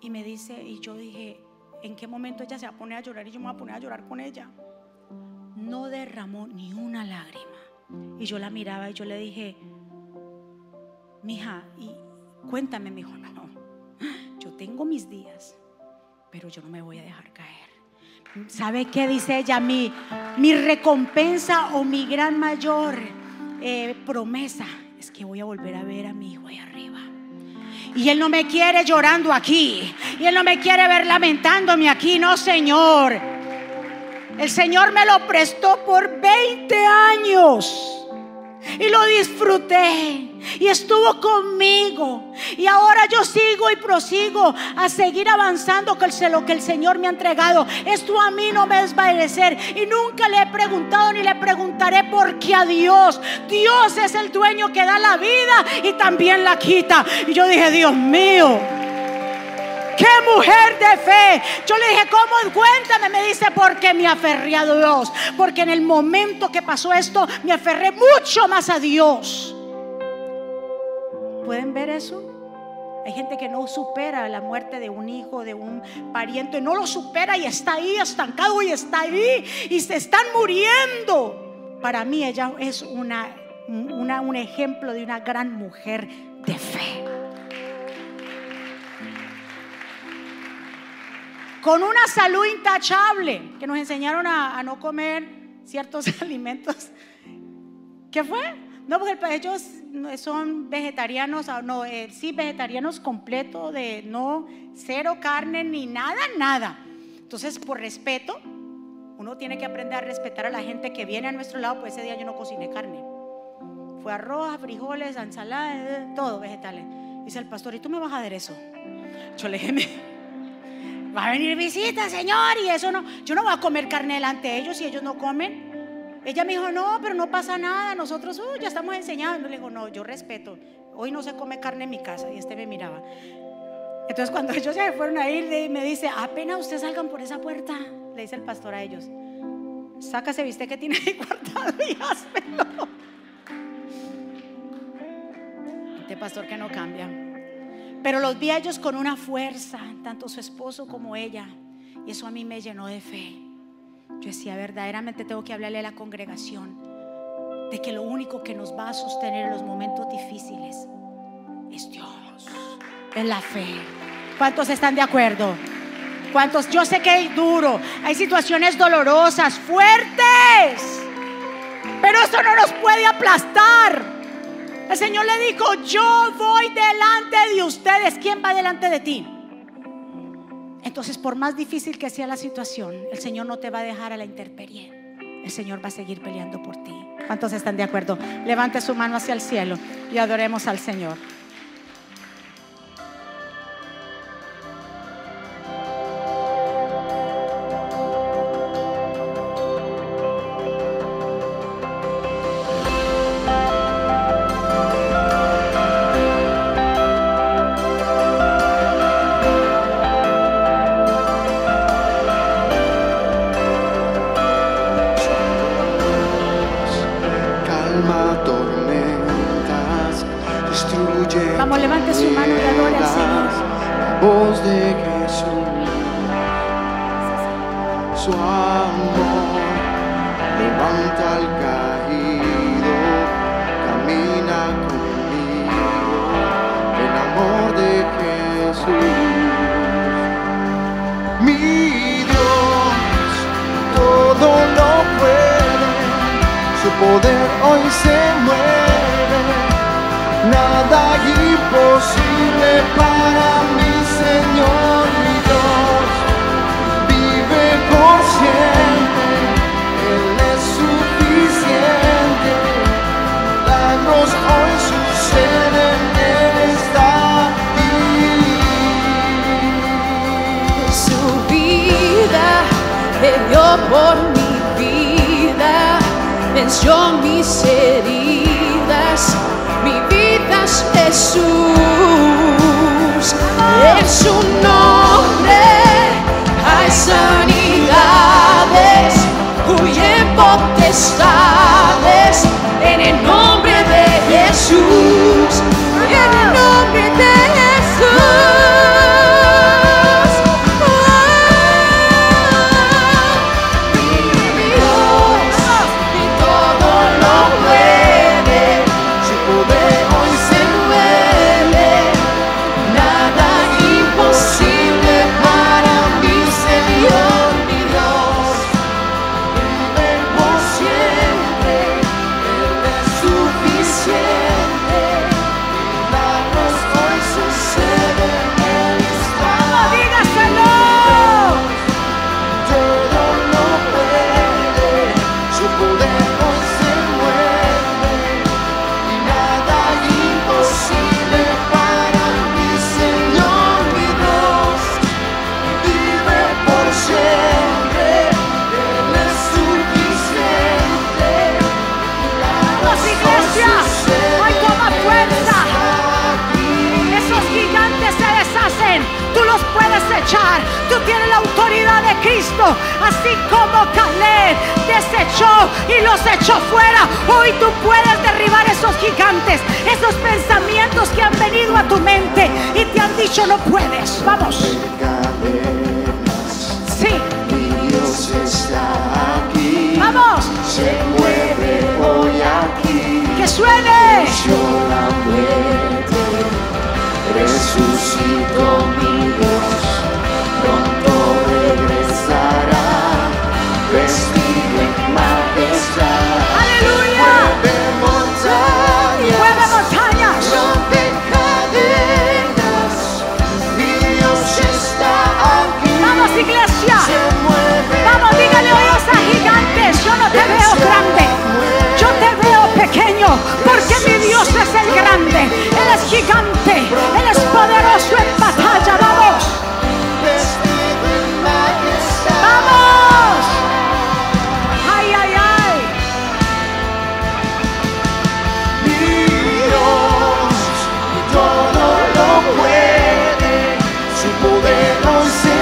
Y me dice, y yo dije, ¿en qué momento ella se va a poner a llorar y yo me voy a poner a llorar con ella? No derramó ni una lágrima. Y yo la miraba y yo le dije, mija, y cuéntame, mi hijo, no, yo tengo mis días, pero yo no me voy a dejar caer. ¿Sabe qué dice ella? Mi, mi recompensa o mi gran mayor eh, promesa es que voy a volver a ver a mi hijo allá arriba. Y Él no me quiere llorando aquí. Y Él no me quiere ver lamentándome aquí. No, Señor. El Señor me lo prestó por 20 años. Y lo disfruté. Y estuvo conmigo. Y ahora yo sigo y prosigo a seguir avanzando con lo que el Señor me ha entregado. Esto a mí no me desvanecer. Y nunca le he preguntado ni le preguntaré por qué a Dios. Dios es el dueño que da la vida y también la quita. Y yo dije, Dios mío. ¡Qué mujer de fe! Yo le dije, ¿cómo? Cuéntame. Me dice, porque me aferré a Dios. Porque en el momento que pasó esto, me aferré mucho más a Dios. ¿Pueden ver eso? Hay gente que no supera la muerte de un hijo, de un pariente, no lo supera y está ahí estancado y está ahí y se están muriendo. Para mí ella es una, un ejemplo de una gran mujer de fe. Con una salud intachable, que nos enseñaron a, no comer ciertos [LAUGHS] alimentos. ¿Qué fue? No, porque ellos son vegetarianos, ah, no, eh, sí, vegetarianos completo, de no, cero carne ni nada, nada. Entonces, por respeto, uno tiene que aprender a respetar a la gente que viene a nuestro lado, pues ese día yo no cociné carne. Fue arroz, frijoles, ensalada, eh, todo vegetales. Dice el pastor, ¿y tú me vas a dar eso? Yo le dije, va a venir visita, señor, y eso no, yo no voy a comer carne delante de ellos si ellos no comen. Ella me dijo, no, pero no pasa nada, nosotros uh, ya estamos enseñando. Le digo, no, yo respeto, hoy no se come carne en mi casa. Y este me miraba. Entonces cuando [LAUGHS] ellos se fueron a ir, me dice, apenas ustedes salgan por esa puerta, le dice el pastor a ellos, sácase, viste que tiene ahí [LAUGHS] guardado y házmelo. Este pastor que no cambia. Pero los vi a ellos con una fuerza, tanto su esposo como ella. Y eso a mí me llenó de fe. Yo decía, verdaderamente tengo que hablarle a la congregación de que lo único que nos va a sostener en los momentos difíciles es Dios, es la fe. ¿Cuántos están de acuerdo? ¿Cuántos? Yo sé que es duro, hay situaciones dolorosas, fuertes, pero eso no nos puede aplastar. El Señor le dijo, yo voy delante de ustedes. ¿Quién va delante de ti? Entonces, por más difícil que sea la situación, el Señor no te va a dejar a la intemperie. El Señor va a seguir peleando por ti. ¿Cuántos están de acuerdo? Levante su mano hacia el cielo y adoremos al Señor. imposible para mí, Señor, mi Dios, vive por siempre, Él es suficiente, milagros hoy suceden, Él está aquí. Su vida le dio por mi vida, venció mis heridas, mi vida es Jesús. potestad. Su poder no se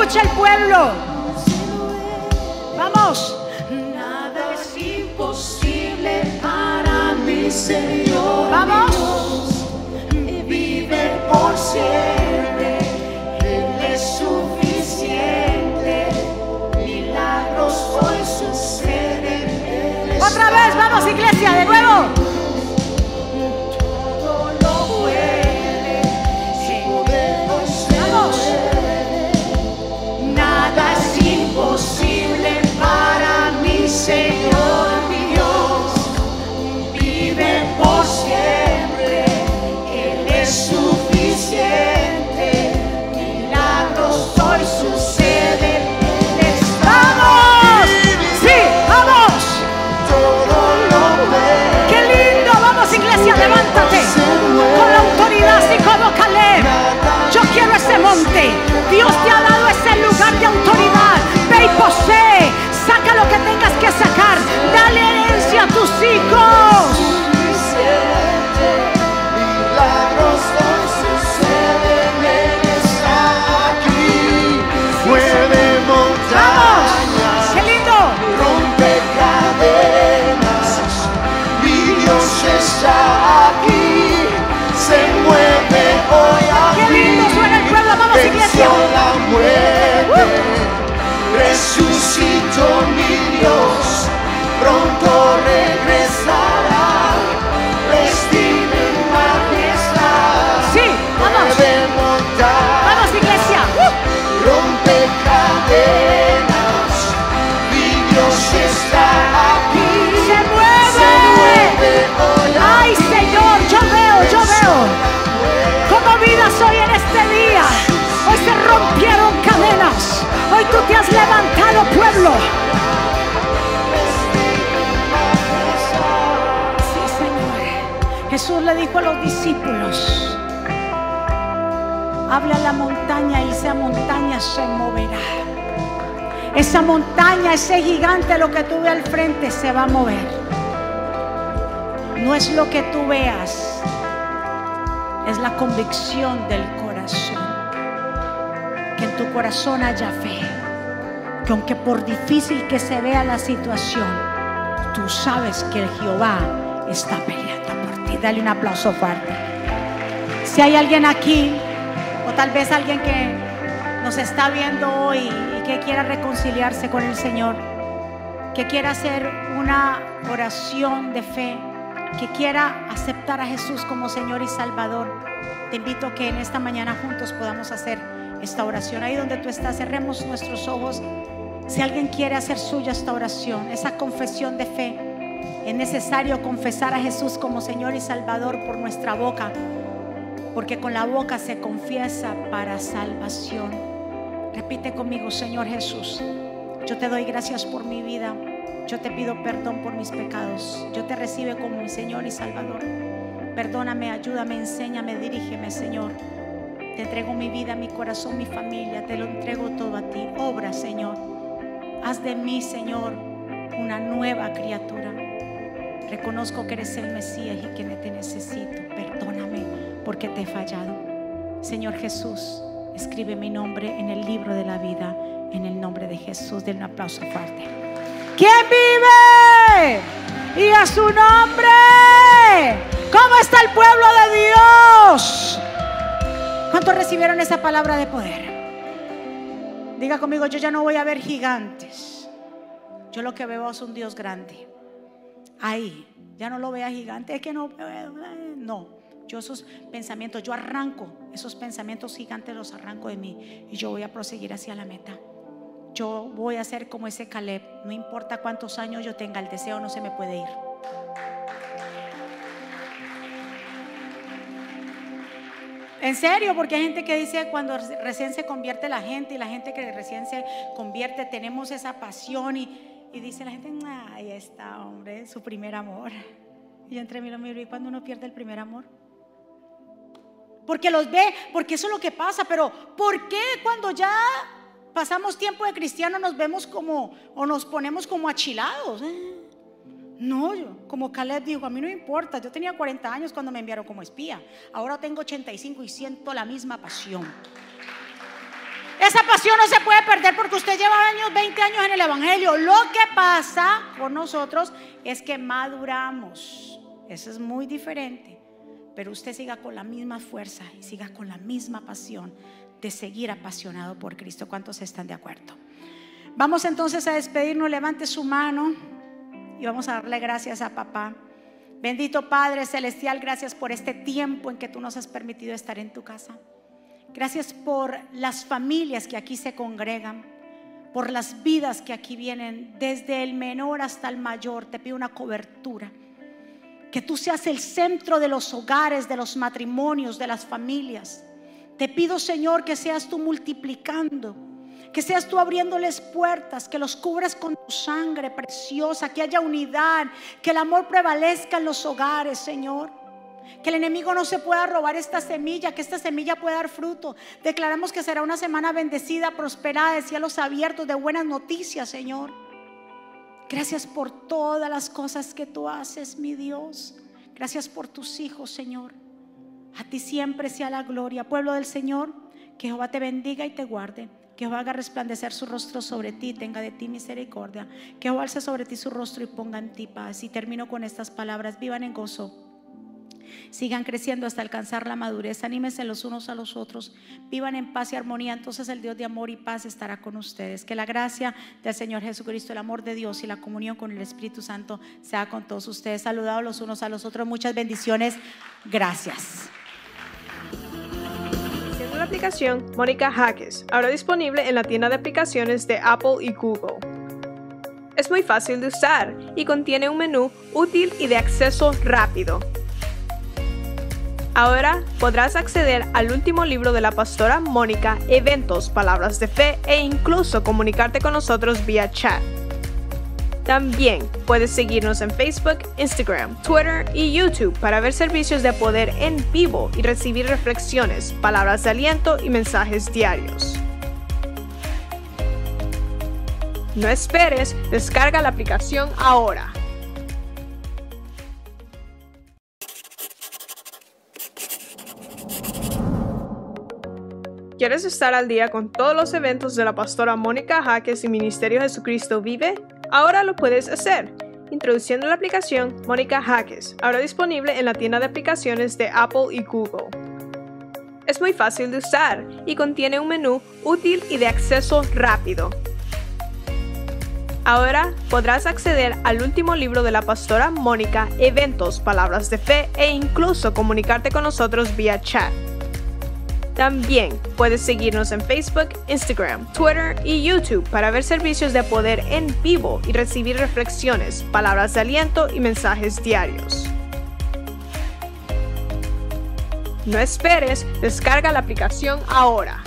Escuche el pueblo. Vamos. Nada es imposible para mi Señor. Vamos. Dios. Vive por siempre. Él es suficiente. Milagros hoy suceden. Otra vez, vamos, iglesia, de nuevo. Haya fe. Que aunque por difícil que se vea la situación, tú sabes que el Jehová está peleando por ti. Dale un aplauso fuerte. Si hay alguien aquí, o tal vez alguien que nos está viendo hoy y que quiera reconciliarse con el Señor, que quiera hacer una oración de fe, que quiera aceptar a Jesús como Señor y Salvador, te invito a que en esta mañana juntos podamos hacer esta oración. Ahí donde tú estás, cerremos nuestros ojos. Si alguien quiere hacer suya esta oración, esa confesión de fe, es necesario confesar a Jesús como Señor y Salvador por nuestra boca, porque con la boca se confiesa para salvación. Repite conmigo, Señor Jesús, yo te doy gracias por mi vida. Yo te pido perdón por mis pecados. Yo te recibo como mi Señor y Salvador. Perdóname, ayúdame, enséñame, dirígeme, Señor. Te entrego mi vida, mi corazón, mi familia. Te lo entrego todo a ti. Obra, Señor. Haz de mí, Señor, una nueva criatura. Reconozco que eres el Mesías y que te necesito. Perdóname porque te he fallado. Señor Jesús, escribe mi nombre en el libro de la vida En el nombre de Jesús, denle un aplauso fuerte. ¿Quién vive? Y a su nombre. ¿Cómo está el pueblo de Dios? ¿Cuántos recibieron esa palabra de poder? Diga conmigo, yo ya no voy a ver gigantes. Yo lo que veo es un Dios grande. Ahí, ya no lo vea gigante, es que no, no. Yo esos pensamientos, yo arranco esos pensamientos gigantes, los arranco de mí y yo voy a proseguir hacia la meta. Yo voy a ser como ese Caleb, no importa cuántos años yo tenga, el deseo no se me puede ir. En serio, porque hay gente que dice cuando recién se convierte la gente y la gente que recién se convierte, tenemos esa pasión y, dice la gente, ahí está, hombre, su primer amor. Y entre mí lo miro, ¿y cuando uno pierde el primer amor? Porque los ve, porque eso es lo que pasa, pero ¿por qué cuando ya pasamos tiempo de cristiano nos vemos como, o nos ponemos como achilados? Eh? No, yo, como Caleb dijo, a mí no importa. Yo tenía 40 años cuando me enviaron como espía. Ahora tengo 85 y siento la misma pasión. Esa pasión no se puede perder porque usted lleva años, 20 años en el Evangelio. Lo que pasa con nosotros es que maduramos. Eso es muy diferente. Pero usted siga con la misma fuerza y siga con la misma pasión de seguir apasionado por Cristo. ¿Cuántos están de acuerdo? Vamos entonces a despedirnos. Levante su mano y vamos a darle gracias a papá. Bendito Padre Celestial, gracias por este tiempo en que tú nos has permitido estar en tu casa. Gracias por las familias que aquí se congregan, por las vidas que aquí vienen, desde el menor hasta el mayor. Te pido una cobertura. Que tú seas el centro de los hogares, de los matrimonios, de las familias. Te pido, Señor, que seas tú multiplicando que seas tú abriéndoles puertas, que los cubras con tu sangre preciosa, que haya unidad, que el amor prevalezca en los hogares, Señor. Que el enemigo no se pueda robar esta semilla, que esta semilla pueda dar fruto. Declaramos que será una semana bendecida, prosperada, de cielos abiertos, de buenas noticias, Señor. Gracias por todas las cosas que tú haces, mi Dios. Gracias por tus hijos, Señor. A ti siempre sea la gloria. Pueblo del Señor, que Jehová te bendiga y te guarde. Que Jehová haga resplandecer su rostro sobre ti, tenga de ti misericordia. Que Jehová alce sobre ti su rostro y ponga en ti paz. Y termino con estas palabras. Vivan en gozo. Sigan creciendo hasta alcanzar la madurez. Anímense los unos a los otros. Vivan en paz y armonía. Entonces el Dios de amor y paz estará con ustedes. Que la gracia del Señor Jesucristo, el amor de Dios y la comunión con el Espíritu Santo sea con todos ustedes. Saludados los unos a los otros. Muchas bendiciones. Gracias aplicación Mónica Jaques, ahora disponible en la tienda de aplicaciones de Apple y Google. Es muy fácil de usar y contiene un menú útil y de acceso rápido. Ahora podrás acceder al último libro de la pastora Mónica, eventos, palabras de fe e incluso comunicarte con nosotros vía chat. También puedes seguirnos en Facebook, Instagram, Twitter y YouTube para ver servicios de poder en vivo y recibir reflexiones, palabras de aliento y mensajes diarios. No esperes, descarga la aplicación ahora. ¿Quieres estar al día con todos los eventos de la pastora Mónica Jaques y Ministerio Jesucristo Vive? Ahora lo puedes hacer introduciendo la aplicación Mónica Jaques, ahora disponible en la tienda de aplicaciones de Apple y Google. Es muy fácil de usar y contiene un menú útil y de acceso rápido. Ahora podrás acceder al último libro de la pastora Mónica, eventos, palabras de fe e incluso comunicarte con nosotros vía chat. También puedes seguirnos en Facebook, Instagram, Twitter y YouTube para ver servicios de poder en vivo y recibir reflexiones, palabras de aliento y mensajes diarios. No esperes, descarga la aplicación ahora.